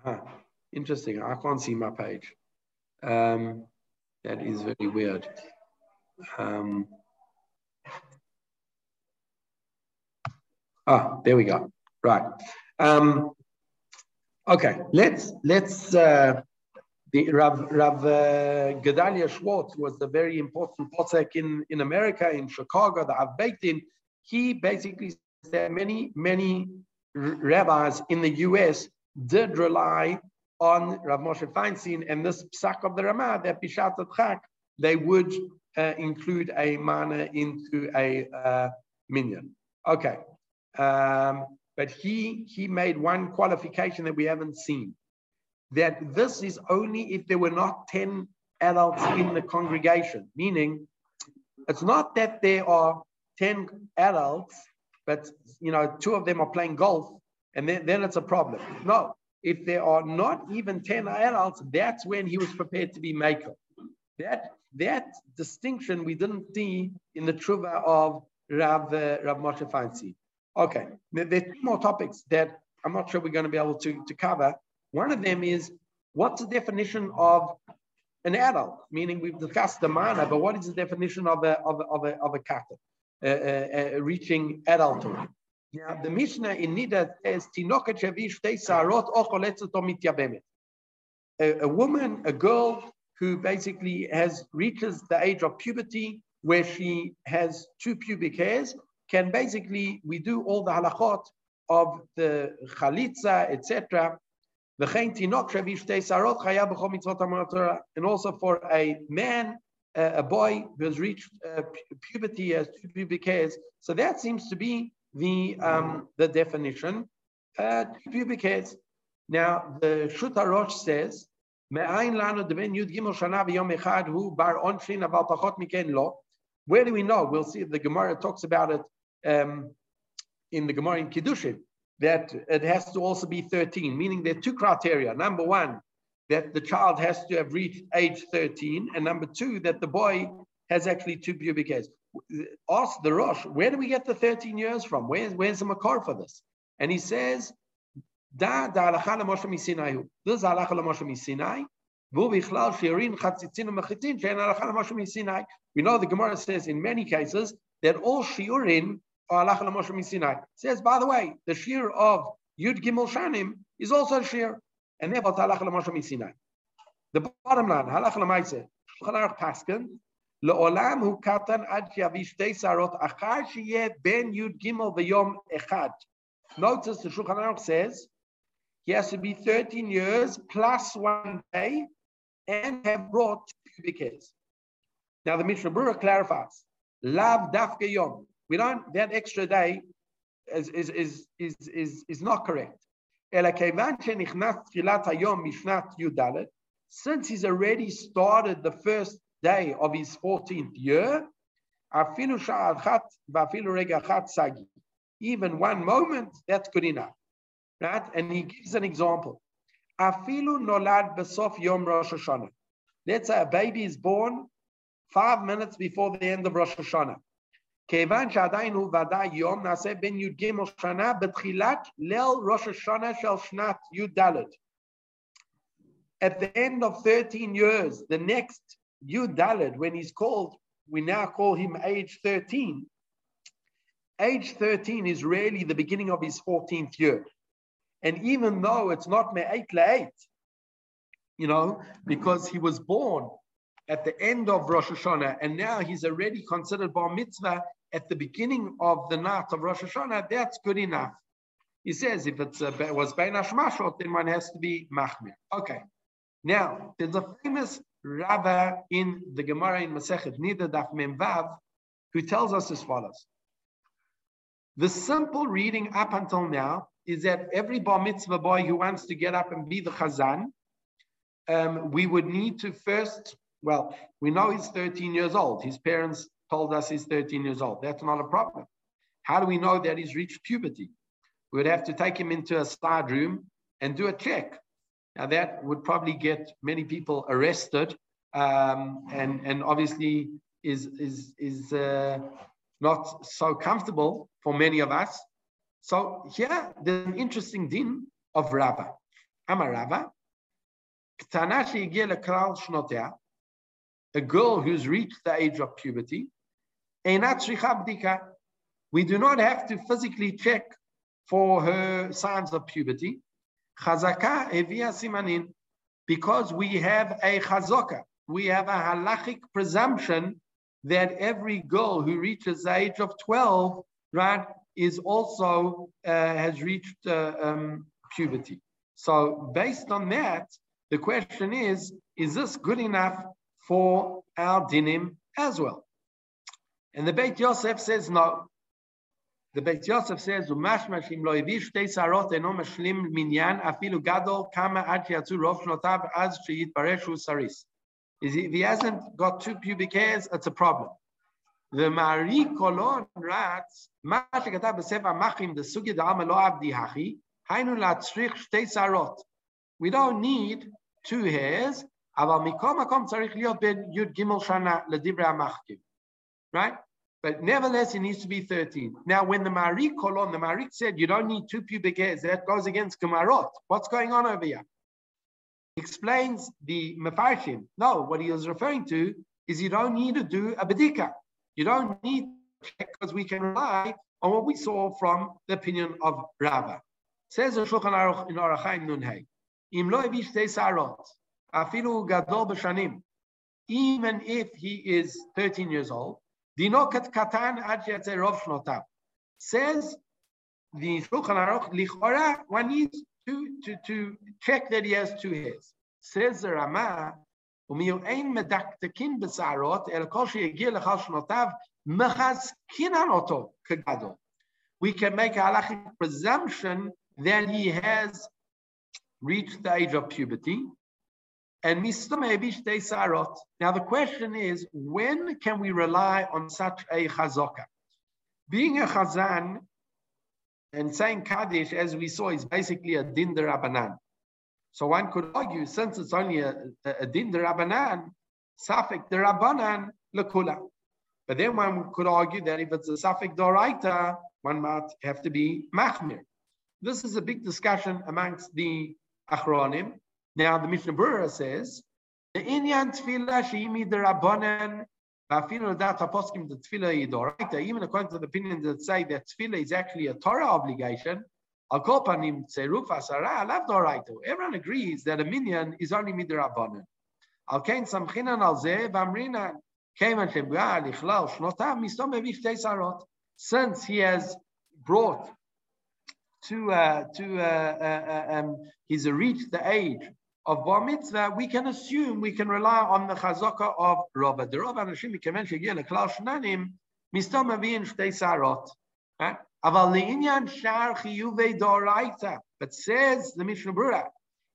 Huh. Interesting. I can't see my page. Um, that is very weird. Um, ah, there we go. Right. Um, okay. Let's let's. Uh, the Rav Rav uh, Gedalia Schwartz was a very important posek in in America in Chicago that I've baked in. He basically said many many rabbis in the U.S. did rely on Rav Moshe Feinstein and this psak of the Ramah that Bishat Chak, they would uh, include a mana into a uh, minyan. Okay. Um, but he he made one qualification that we haven't seen. That this is only if there were not 10 adults in the congregation, meaning it's not that there are 10 adults, but you know, two of them are playing golf, and then, then it's a problem. No, if there are not even 10 adults, that's when he was prepared to be maker. That that distinction we didn't see in the truva of Rav, uh, Rav Moshe Feinstein. Okay, there, there are two more topics that I'm not sure we're going to be able to, to cover. One of them is what's the definition of an adult? Meaning we've discussed the mana, but what is the definition of a of a of a, of a kata, uh, uh, uh, reaching adulthood? Yeah, the Mishnah in Nida says "Tinoket shevish shtei sarot o mityabemet." A a woman, a girl who basically has reaches the age of puberty, where she has two pubic hairs, can basically we do all the halachot of the chalitza, etc. And also for a man, uh, a boy who has reached uh, puberty has two pubic hairs. So that seems to be the um, the definition. Uh, two pubic hairs. Now the Shuta Rosh says. Where do we know? We'll see. If the Gemara talks about it um, in the Gemara in Kiddushin that it has to also be 13, meaning there are two criteria. Number one, that the child has to have reached age 13, and number two, that the boy has actually two pubic hairs. Ask the Rosh, where do we get the 13 years from? Where's, where's the makar for this? And he says, Da da halacha lemoshe misinai. This is halacha lemoshe misinai. Vu shirin chatzitzin u'mechitzin she'en halacha lemoshe misinai. We know the Gemara says in many cases that all shiurin are halacha lemoshe misinai. Says, by the way, the shir of Yud Gimel Shanim is also a shir, and therefore halacha lemoshe misinai. The bottom line, halacha lemaise, Shulchan Aruch Paskin, לעולם הוא קטן עד שיביא שתי שערות אחר שיהיה בין י"ג ויום אחד. Notice the Shulchan Aruch says he has to be 13 years plus one day and have brought two pubic hairs. Now the Mishnah Berurah clarifies, lav dafke yom. We don't, that extra day is, is, is, is, is, is not correct. אלא כיוון שנכנס תחילת היום משנת י"ד, since he's already started the first day of his 14th year, אפילו שעה אחת ואפילו רגע אחד סגי. Even one moment, that's good enough. Right? And he gives an example. אפילו נולד בסוף יום ראש השנה. Let's say a baby is born five minutes before the end of Rosh Hashanah. כיוון שעדיין הוא ודאי יום, נעשה בין י"ג שנה בתחילת ליל ראש השנה של שנת י"ד. At the end of 13 years, the next Yud when he's called, we now call him age 13. Age 13 is really the beginning of his 14th year. And even though it's not Me'ait La'ait, you know, because he was born at the end of Rosh Hashanah, and now he's already considered bar mitzvah at the beginning of the night of Rosh Hashanah, that's good enough. He says if it uh, was Bein Hashmashot, then one has to be Machmir. Okay. Now, there's a famous Rava in the Gemara in Masechet Nida Daf Memvav who tells us as follows. The simple reading up until now is that every bar mitzvah boy who wants to get up and be the chazan, um, we would need to first, well, we know he's 13 years old. His parents told us he's 13 years old. That's not a problem. How do we know that he's reached puberty? We would have to take him into a side room and do a check. Now that would probably get many people arrested, um, and and obviously is is is uh, not so comfortable for many of us. So here, there's an interesting din of Rava. I'm a Rava. A girl who's reached the age of puberty, we do not have to physically check for her signs of puberty. Chazaka evia simanin, because we have a chazaka, we have a halachic presumption that every girl who reaches the age of 12, right, is also uh, has reached uh, um, puberty. So based on that, the question is, is this good enough for our dinim as well? And the Beit Yosef says no. The Beit Yosef says, "Umashmash im lo evish shtei sarot eno mashlim minyan afilu gadol kama ad shiatzu rov shnotav az sheyitparesh hu saris." If he hasn't got two pubic hairs, it's a problem. The Mari Kolon writes, "Ma shekatav b'sefer machim the sugi da'ama lo avdi hachi haynu latzrich shtei sarot." We don't need two hairs, אבל מכל מקום צריך להיות בין י' ג' שנה לדברי המחכים right? But nevertheless, it needs to be 13. Now, when the Marik Kolon, the Marik said you don't need two pubic hairs, that goes against Gemarot. What's going on over here? Explains the Mefarshim. No, what he was referring to is you don't need to do a Bedika. You don't need because we can rely on what we saw from the opinion of Rava. Says the Shulchan Aruch in Orach Chaim Nunhei. Im lo evish sarot, afilu gadol b'shanim. Even if he is 13 years old, Dinokat katan ad rov shnotav. Says the Shulchan Aruch, lichora, one needs to, to, to check that he has two hairs. Says the Rama, ומיהו אין מדקדקין בשערות, אלא כל שיגיע לכל שנותיו, מחזקינן אותו כגדול. We can make a halachic presumption that he has reached the age of puberty, and sarot. Now the question is, when can we rely on such a chazaka? Being a chazan and saying kaddish, as we saw, is basically a din derabanan. So one could argue, since it's only a, a, din derabanan, safik derabanan lekula. But then one could argue that if it's a safik doraita, one might have to be machmir. This is a big discussion amongst the achronim. Now the Mishnah Berurah says, the inyan tefillah sheimi derabanan even according to the opinions that say that tefillah is actually a Torah obligation, everyone agrees that a minyan is only midrabanan. Al kain samchinan al zeh v'amrinan keiman shebga lichlal shnotav mistom evish sarot. Since he has brought to uh, to uh, uh, um, he's reached the age of bar mitzvah, we can assume, we can rely on the chazaka of Rava. The Rava Anashim Mikemen Shegia Leklal Shnanim, Mistom Avin Shtei Sarot. Eh? Aval Le'inyan Shar Chiyuvei Doraita. But says the Mishnah Berurah,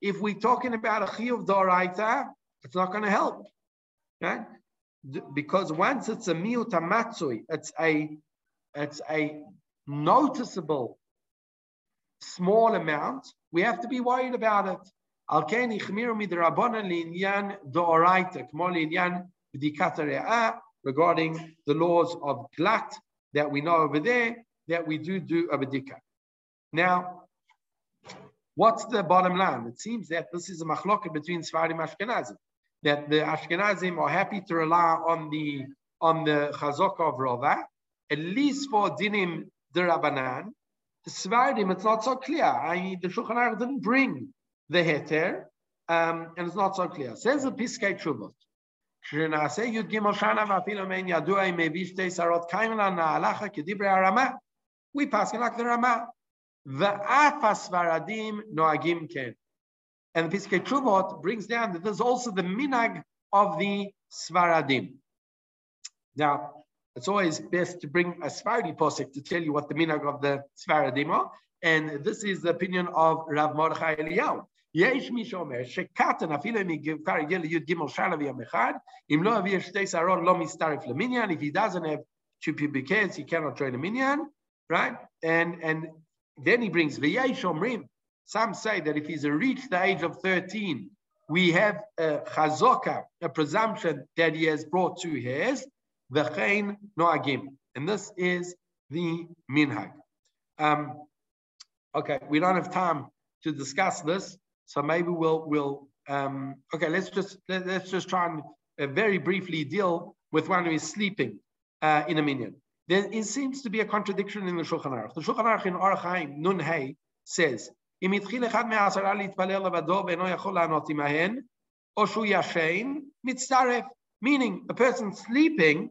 if we're talking about a Chiyuv Doraita, it's not going to help. Eh? Right? Because once it's a miut matzui, it's a it's a noticeable small amount, we have to be worried about it. על כן החמירו מדרבנן לעניין דאורייתא, כמו לעניין regarding the laws of glat that we know over there, that we do do a bedika. Now, what's the bottom line? It seems that this is a machloket between Sfarim and Ashkenazim, that the Ashkenazim are happy to rely on the on the chazok of Rova, at least for dinim derabanan. The Svardim, it's not so clear. I mean, the Shulchan Aruch didn't bring the heter, um, and it's not so clear. Says the Piskei Teshuvot. כשנעשה י"ג שנה ואפילו מעין ידוע אם הביא שתי שרות קיימלה נהלכה כדברי הרמה. We pass it like the Rama, ואף הספרדים נוהגים כן. And the Piskei Teshuvot brings down that there's also the minag of the Svaradim. Now, it's always best to bring a Svardi posik to tell you what the minag of the Svaradim are. And this is the opinion of Rav Mordechai Eliyahu. יש מי שאומר שקטן אפילו אם כבר הגיע לי"ג שנה ויום אחד, אם לא הביא שתי שערות לא מצטרף למניין, if he doesn't have two pubic hairs, he cannot join a minyan, right? And, and then he brings v'yesh omrim. Some say that if he's reached the age of 13, we have a chazoka, a presumption that he has brought two hairs, v'chein noagim. And this is the minhag. Um, okay, we don't have time to discuss this. So maybe we'll we'll um, okay. Let's just let, us just try and uh, very briefly deal with one who is sleeping uh, in a minyan. There it seems to be a contradiction in the Shulchan Aruch. The Shulchan Aruch in Orach Chaim Nun Hey says. אם התחיל אחד מהעשרה להתפלל לבדו ואינו יכול לענות עמהן, או שהוא ישן, מצטרף. Meaning, a person sleeping,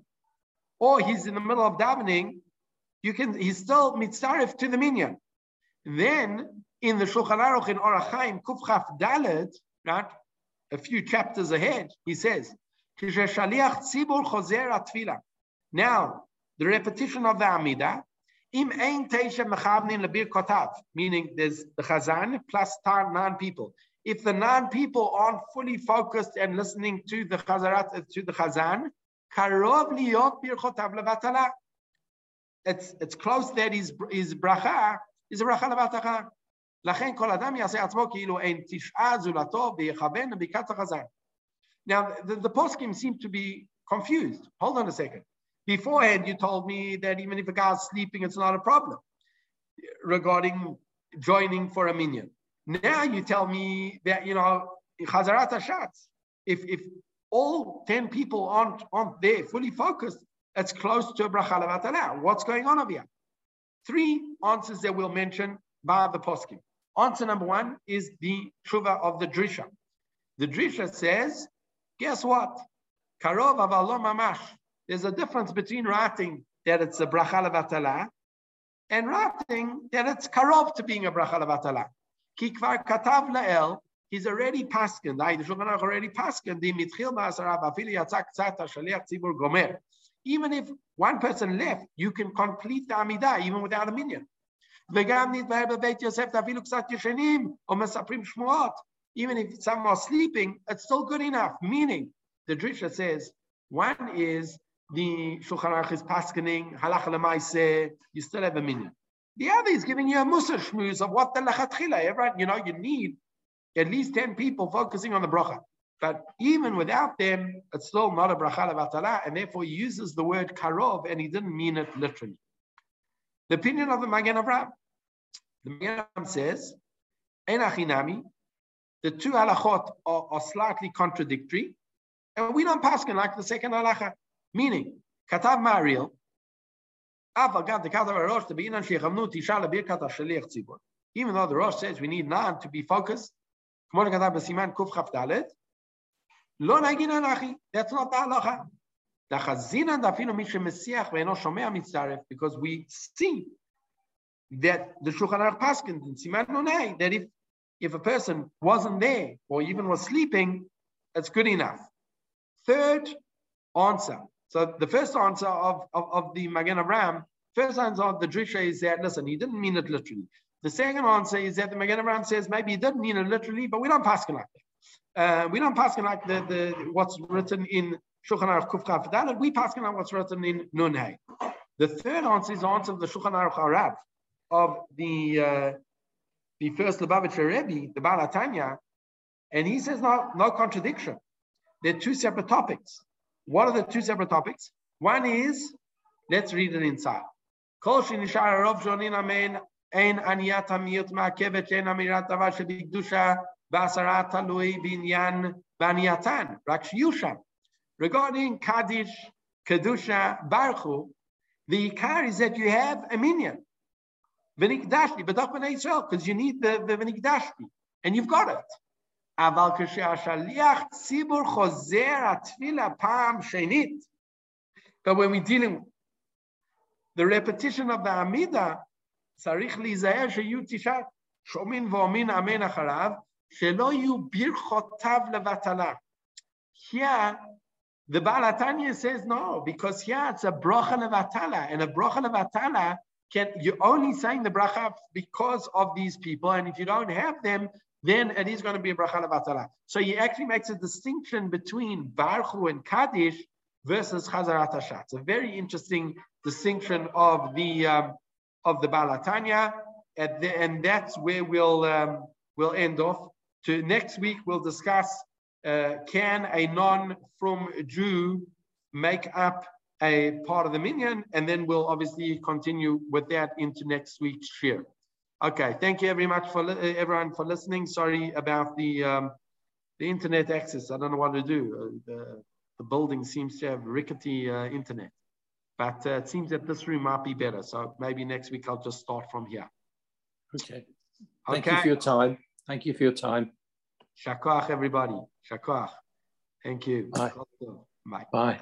or he's in the middle of davening, you can, he's still mitzarif to the minyan. Then in the Shulchan Aruch in Orach Chaim Kufchaf Dalet, right, a few chapters ahead, he says, Now, the repetition of the Amida, im ein teisha mechavnin lebir kotav, meaning there's the Chazan plus nine people. If the nine people aren't fully focused and listening to the Chazarat, uh, to the Chazan, karov liot bir chotav levatala. It's, it's close that his, his bracha is a bracha levatala. לכן כל אדם יעשה עצמו כאילו אין תשעה זולתו ויכוון Now, the, the poskim seem to be confused. Hold on a second. Beforehand, you told me that even if a guy is sleeping, it's not a problem regarding joining for a minyan. Now you tell me that, you know, Chazarat Hashatz, if, if all 10 people aren't, aren't there fully focused, it's close to a bracha What's going on over here? Three answers that we'll mention by the poskim. Answer number one is the tshuva of the drisha. The drisha says, guess what? Karov avalom mamash. There's a difference between writing that it's a bracha and writing that it's karov to being a bracha levatala. Ki kvar katav lael, he's already paskin. The Shulchan Aruch already paskin. The mitchil ma'asarav afili yatzak tzat shaliach tzibur gomer. Even if one person left, you can complete the Amidah even without a minyan. וגם נתבהר בבית יוסף, אפילו קצת ישנים, או מספרים שמועות. Even if some are sleeping, it's still good enough. Meaning, the Drisha says, one is the Shulchan Aruch is paskening, halacha lemaise, you still have a minyan. The other is giving you a musa shmooze of what the lachatchila, everyone, you know, you need at least 10 people focusing on the bracha. But even without them, it's still not a bracha levatala, and therefore he uses the word karov, and he didn't mean it literally. The opinion of the Magen Avraham. The Avraham says, Enachinami, the two halachot are, are, slightly contradictory, and we don't pass like the second halacha. Meaning, Katav Mariel, even though the Rosh says we need nine to be focused, that's not the halacha because we see that the Shulchan Aruch Paskin in Siman Nonei, that if, if a person wasn't there or even was sleeping, that's good enough. Third answer. So the first answer of, of, of the Magen Avraham, first answer of the Drisha is that, listen, he didn't mean it literally. The second answer is that the Magen Avraham says maybe he didn't mean it literally, but we don't pass like that. Uh, we don't pass like the, the what's written in Shulchan Aruch Kuf Dalet, we pass on what's written in Nun Hey. The third answer is the answer of the Shulchan Aruch Harav of the uh, the first Lubavitcher Rebbe, the Balatanya, and he says no, no contradiction. They're two separate topics. What are the two separate topics? One is, let's read it inside. Regarding Kaddish, Kedusha, Baruchu, the Ikar is that you have a minyan V'nikdashti, b'dach b'nei Israel, because you need the, the v'nikdashti, and you've got it. אבל כשהשליח ציבור חוזר התפילה פעם שנית, but when we're dealing the repetition of the Amida, צריך להיזהר שיהיו תשעה שומעים ואומרים אמן אחריו, שלא יהיו ברכותיו לבטלה. Here, the Balatanya says no, because here it's a bracha levatala, and a bracha levatala can you're only saying the bracha because of these people, and if you don't have them, then it is going to be a bracha levatala. So he actually makes a distinction between Barchu and Kaddish versus Chazarat Hashatz. It's a very interesting distinction of the um, of the Balatanya, the, and that's where we'll um, we'll end off. To next week, we'll discuss uh, can a non-from Jew make up a part of the minyan? And then we'll obviously continue with that into next week's share. Okay, thank you very much for everyone for listening. Sorry about the um, the internet access. I don't know what to do. Uh, the, the building seems to have rickety uh, internet, but uh, it seems that this room might be better. So maybe next week I'll just start from here. Okay. Thank okay. you for your time. Thank you for your time. Shakoach, everybody. Shakoach. Thank you. Bye. Bye. Bye.